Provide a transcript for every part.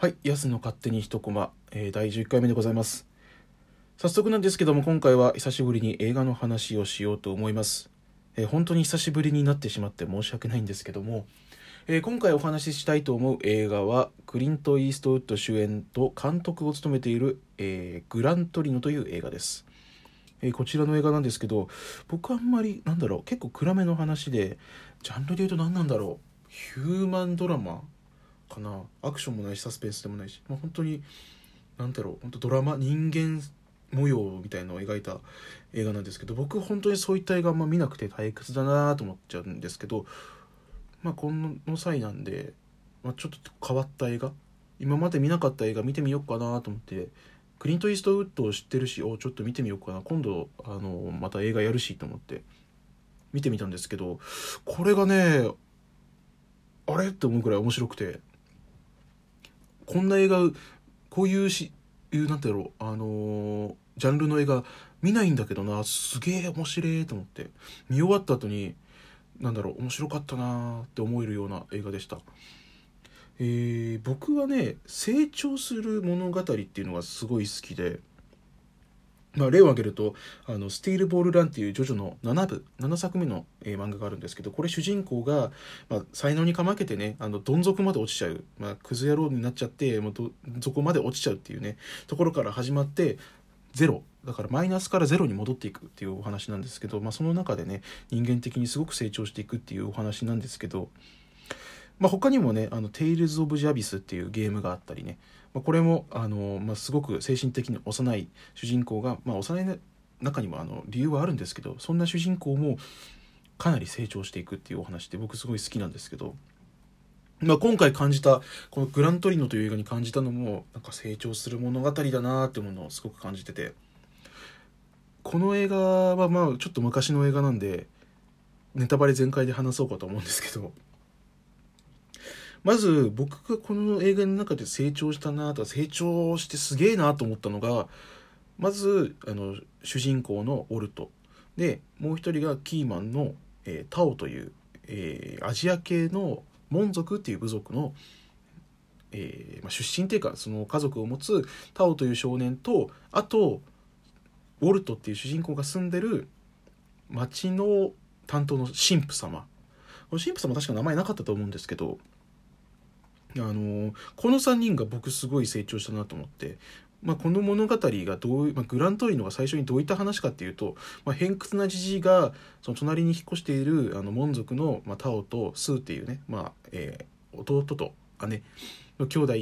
はい、安の勝手に一コマ、えー、第11回目でございます。早速なんですけども、今回は久しぶりに映画の話をしようと思います。えー本当に久しぶりになってしまって申し訳ないんですけども、えー今回お話ししたいと思う映画は、クリント・イーストウッド主演と監督を務めている、えグラントリノという映画です。えこちらの映画なんですけど、僕あんまり、なんだろう、結構暗めの話で、ジャンルで言うと何なんだろう、ヒューマンドラマかな。アクションもないしサスペンスでもないし、まあ、本当になんだろう。本当ドラマ人間模様みたいのを描いた映画なんですけど僕本当にそういった映画あんま見なくて退屈だなと思っちゃうんですけどまあこの際なんで、まあ、ちょっと変わった映画今まで見なかった映画見てみようかなと思ってクリント・イーストウッドを知ってるしおちょっと見てみようかな。今度あのまた映画やるしと思って見てみたんですけどこれがねあれって思うくらい面白くて。こんな映画こういうしいうなんてやろうあのージャンルの映画見ないんだけどなすげえ面白いと思って見終わった後になんだろう面白かったなって思えるような映画でした。えー僕はね成長する物語っていうのがすごい好きで、まあ、例を挙げると「あのスティールボールラン」っていうジョジョの7部7作目の、えー漫画があるんですけどこれ主人公が、まあ、才能にかまけてねあのどん底まで落ちちゃう、まあ、クズ野郎になっちゃってもうど底まで落ちちゃうっていうねところから始まってゼロ。だからマイナスからゼロに戻っていくっていうお話なんですけど、まあ、その中でね人間的にすごく成長していくっていうお話なんですけど、まあ、他にもね「あのテイルズ・オブ・ジャビス」っていうゲームがあったりね、まあ、これもあの、まあ、すごく精神的に幼い主人公が、まあ、幼いね中にもあの理由はあるんですけどそんな主人公もかなり成長していくっていうお話で僕すごい好きなんですけど、まあ、今回感じたこの「グラントリノ」という映画に感じたのもなんか成長する物語だなってものをすごく感じててこの映画はまあちょっと昔の映画なんでネタバレ全開で話そうかと思うんですけどまず僕がこの映画の中で成長したなとか成長してすげえなと思ったのがまずあの主人公のオルト。でもう一人がキーマンの、えータオという、えーアジア系のモン族っていう部族の、えーまあ、出身っていうかその家族を持つタオという少年とあとウォルトっていう主人公が住んでる町の担当の神父様。この神父様確か名前なかったと思うんですけどあのこの3人が僕すごい成長したなと思って、まあ、この物語がどう、まあ、グラントリノが最初にどういった話かっていうと、まあ、偏屈なじじいがその隣に引っ越しているあのモン族の、まあ、タオとスーっていうね、まあえー弟と姉の兄弟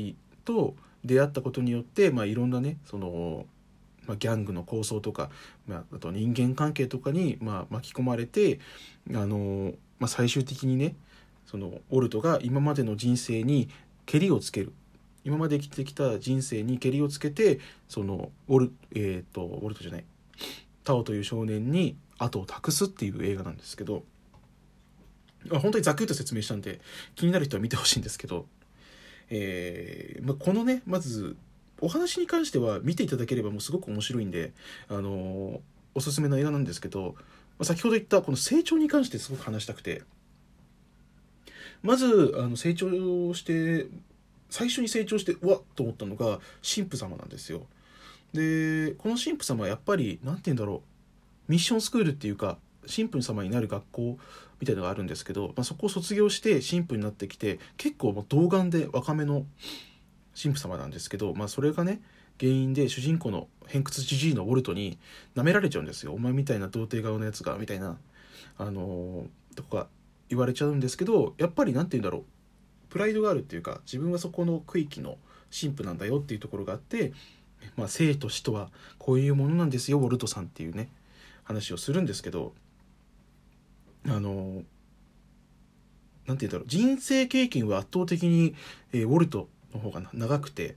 と出会ったことによって、まあ、いろんなねその、まあ、ギャングの構想とか、まあ、あと人間関係とかに、まあ、巻き込まれてあの、まあ、最終的にねそのオルトが今までの人生にけりをつける。今まで生きてきた人生にけりをつけてそのオル,、えー、とオルトじゃない。タオという少年に後を託すっていう映画なんですけど。あ本当にざっくりと説明したんで気になる人は見てほしいんですけど、えーまあ、このねまずお話に関しては見ていただければもうすごく面白いんで、あのーおすすめの映画なんですけど、まあ、先ほど言ったこの成長に関してすごく話したくて。まずあの成長して最初に成長してうわっと思ったのが神父様なんですよ。でこの神父様はやっぱり何て言うんだろう。ミッションスクールっていうか神父様になる学校みたいのがあるんですけど、まあ、そこを卒業して神父になってきて結構もう童顔で若めの神父様なんですけど、まあ、それがね原因で主人公の偏屈じじいのウォルトに舐められちゃうんですよ。お前みたいな童貞顔のやつがみたいなあのーとか言われちゃうんですけどやっぱり何て言うんだろう。プライドがあるっていうか自分はそこの区域の神父なんだよっていうところがあって、まあ、生と死とはこういうものなんですよウォルトさんっていうね話をするんですけどあのなんて言うんだろう。人生経験は圧倒的に、えーウォルトの方が長くて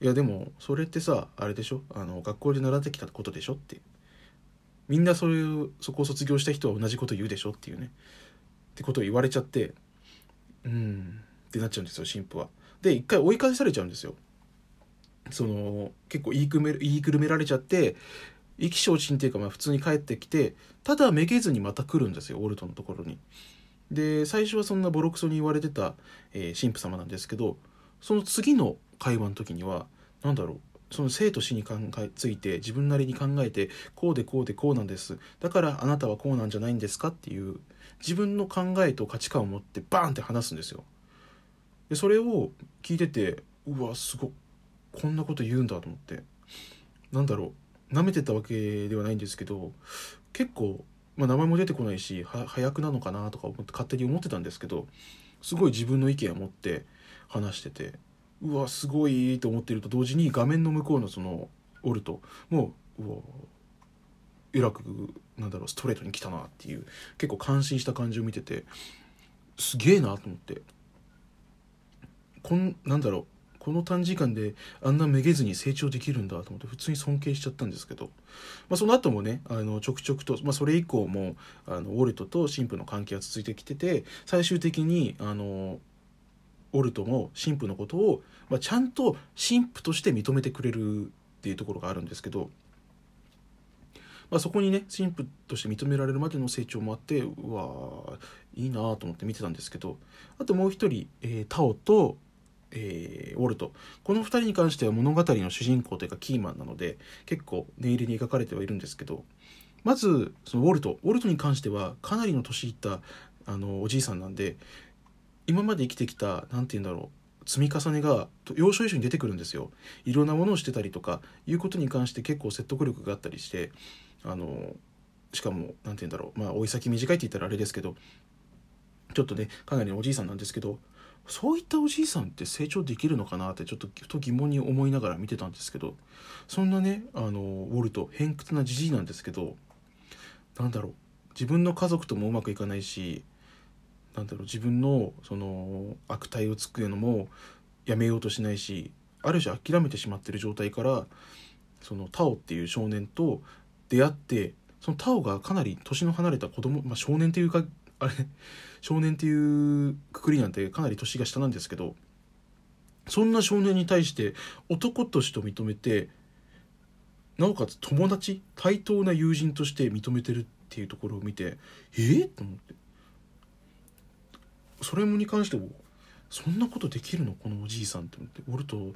いやでもそれってさあれでしょ？あの学校で習ってきたことでしょってみんなそういうそこを卒業した人は同じこと言うでしょっていうねってことを言われちゃってうんってなっちゃうんですよ神父は。で一回追い返されちゃうんですよ。その結構言いくめ言いくるめられちゃって意気消沈っていうかまあ普通に帰ってきてただめげずにまた来るんですよオルトのところに。で最初はそんなボロクソに言われてた、えー神父様なんですけどその次の会話の時には何だろうその生と死に考えついて自分なりに考えてこうでこうでこうなんです。だからあなたはこうなんじゃないんですかっていう自分の考えと価値観を持ってバーンって話すんですよ。でそれを聞いててうわすごこんなこと言うんだと思って。なんだろうなめてたわけではないんですけど結構、まあ、名前も出てこないしは早くなのかなとか思って勝手に思ってたんですけどすごい自分の意見を持って話してて。うわすごいと思ってると同時に画面の向こうのそのオルトもうわえらくなんだろうストレートに来たなっていう結構感心した感じを見ててすげえなと思って。こんなんだろうこの短時間であんなめげずに成長できるんだと思って普通に尊敬しちゃったんですけど、まあ、その後もねあのちょくちょくと、まあ、それ以降もあのウォルトと神父の関係は続いてきてて最終的にあのオルトも神父のことを、まあ、ちゃんと神父として認めてくれるっていうところがあるんですけど、まあ、そこにね神父として認められるまでの成長もあってうわいいなと思って見てたんですけどあともう一人、えー、タオと、えー、ウォルト。この2人に関しては物語の主人公というかキーマンなので結構念入りに描かれてはいるんですけどまずそのウォルト。ウォルトに関してはかなりの年いったあのおじいさんなんで今まで生きてきた何て言うんだろう積み重ねが要所要所に出てくるんですよ。いろんなものをしてたりとかいうことに関して結構説得力があったりしてあのしかも何て言うんだろうまあ老い先短いって言ったらあれですけどちょっとねかなりおじいさんなんですけどそういったおじいさんって成長できるのかなってちょっとふと疑問に思いながら見てたんですけどそんなねあのウォルト偏屈なじじいなんですけどなんだろう自分の家族ともうまくいかないしなんだろう自分のその悪態をつくのもやめようとしないしある種諦めてしまってる状態からそのタオっていう少年と出会ってそのタオがかなり年の離れた子供、まあ、少年っていうかあれ少年っていうくくりなんてかなり年が下なんですけどそんな少年に対して男として認めてなおかつ友達対等な友人として認めてるっていうところを見てえー、と思って。それもに関してもそんなことできるの？このおじいさんって思って。おると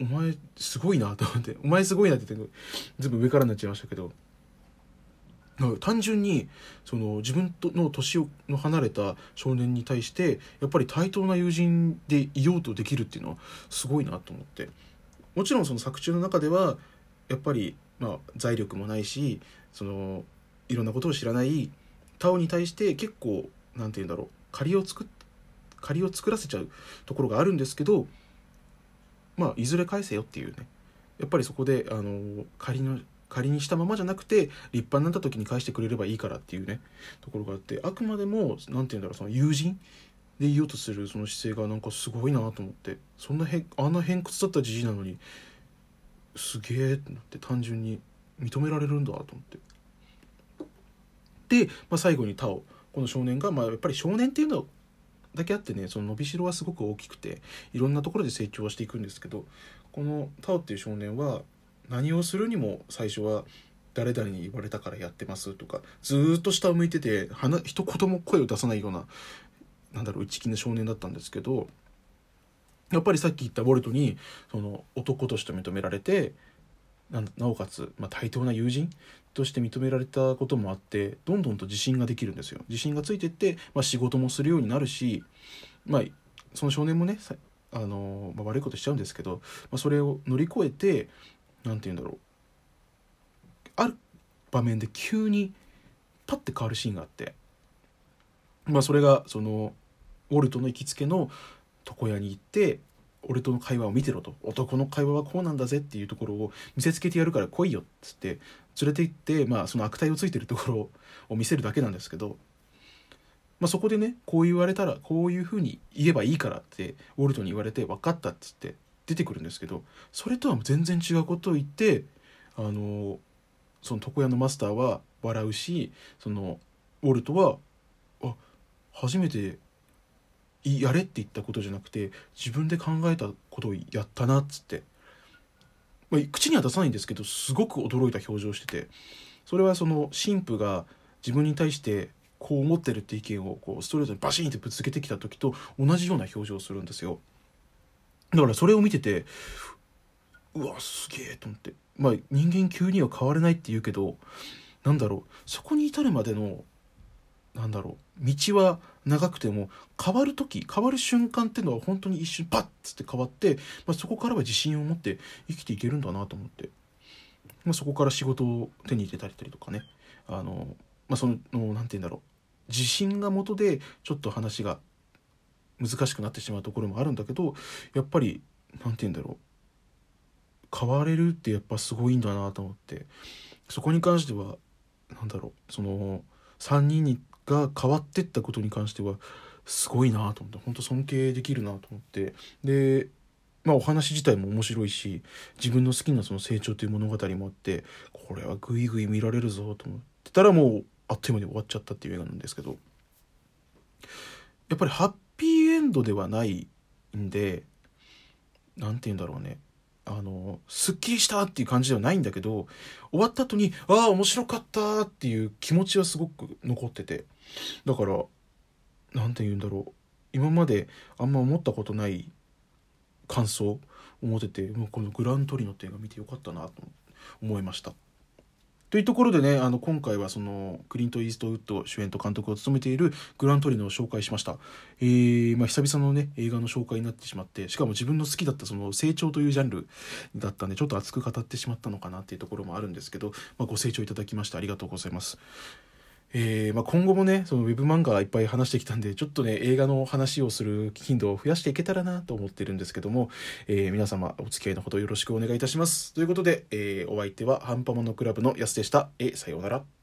お前すごいなと思って。お前すごいなって言って全部上からになっちゃいましたけど。単純にその自分との年の離れた少年に対してやっぱり対等な友人でいようとできるっていうのはすごいなと思って。もちろんその作中の中ではやっぱりまあ財力もないしそのいろんなことを知らないタオに対して結構なんて言うんだろう。借りを作借りを作らせちゃうところがあるんですけどまあいずれ返せよっていうね。やっぱりそこであの仮の仮にしたままじゃなくて立派になった時に返してくれればいいからっていうねところがあってあくまでも何て言うんだろうその友人でいようとするその姿勢がなんかすごいなと思ってそんなへあんな偏屈だったじじなのにすげえってなって単純に認められるんだと思って。で、まあ、最後にタオ。この少年が、まあ、やっぱり少年っていうのだけあってねその伸びしろはすごく大きくていろんなところで成長していくんですけどこのタオっていう少年は何をするにも最初は誰々に言われたからやってますとかずっと下を向いてて一言も声を出さないようななんだろう内気な少年だったんですけどやっぱりさっき言ったウォルトにその男として認められてなおかつ、まあ、対等な友人として認められたこともあってどんどんと自信ができるんですよ。自信がついてって、まあ、仕事もするようになるし、まあ、その少年もねあの、まあ、悪いことしちゃうんですけど、まあ、それを乗り越えて何て言うんだろう。ある場面で急にパッて変わるシーンがあって、まあ、それがそのウォルトの行きつけの床屋に行って俺との会話を見てろと。男の会話はこうなんだぜっていうところを見せつけてやるから来いよっつって連れて行って、まあ、その悪態をついてるところを見せるだけなんですけど、まあ、そこでねこう言われたらこういうふうに言えばいいからってウォルトに言われて分かったっつって出てくるんですけどそれとは全然違うことを言ってあのその床屋のマスターは笑うしそのウォルトはあ初めてやれって言ったことじゃなくて自分で考えたことをやったなっつって、まあ、口には出さないんですけどすごく驚いた表情をしてて。それはその神父が自分に対してこう思ってるって意見をこうストレートにバシーンってぶつけてきた時と同じような表情をするんですよ。だからそれを見ててうわすげえと思って。まあ人間急には変われないって言うけどなんだろう。そこに至るまでのなんだろう。道は長くても変わる時変わる瞬間っていうのは本当に一瞬パッつって変わって、まあ、そこからは自信を持って生きていけるんだなと思って、まあ、そこから仕事を手に入れたりとかね。あの、まあ、その何て言うんだろう。自信が元でちょっと話が難しくなってしまうところもあるんだけどやっぱり何て言うんだろう。変われるってやっぱすごいんだなと思って。そこに関しては何だろう。その3人にが変わってったことに関してはすごいなと思って本当尊敬できるなと思って。でまあお話自体も面白いし自分の好きなその成長という物語もあってこれはグイグイ見られるぞと思ってたらもうあっという間に終わっちゃったっていう映画なんですけど。やっぱりハッピーエンドではないんで何て言うんだろうね。あのすっきりしたっていう感じではないんだけど終わった後にああ面白かったっていう気持ちはすごく残っててだから何て言うんだろう今まであんま思ったことない感想を持ててもうこの「グラントリノ」って映画見てよかったなと思いました。というところでねあの今回はそのクリント・イーストウッド主演と監督を務めているグラントリノを紹介しました、えーまあ、久々のね映画の紹介になってしまってしかも自分の好きだったその成長というジャンルだったんでちょっと熱く語ってしまったのかなっていうところもあるんですけど、まあ、ご清聴いただきましてありがとうございます。えーまあ、今後もねそのウェブ漫画いっぱい話してきたんでちょっとね映画の話をする頻度を増やしていけたらなと思ってるんですけども、えー、皆様お付き合いのほどよろしくお願いいたします。ということで、えー、お相手はハンパモノクラブの安でした。えさようなら。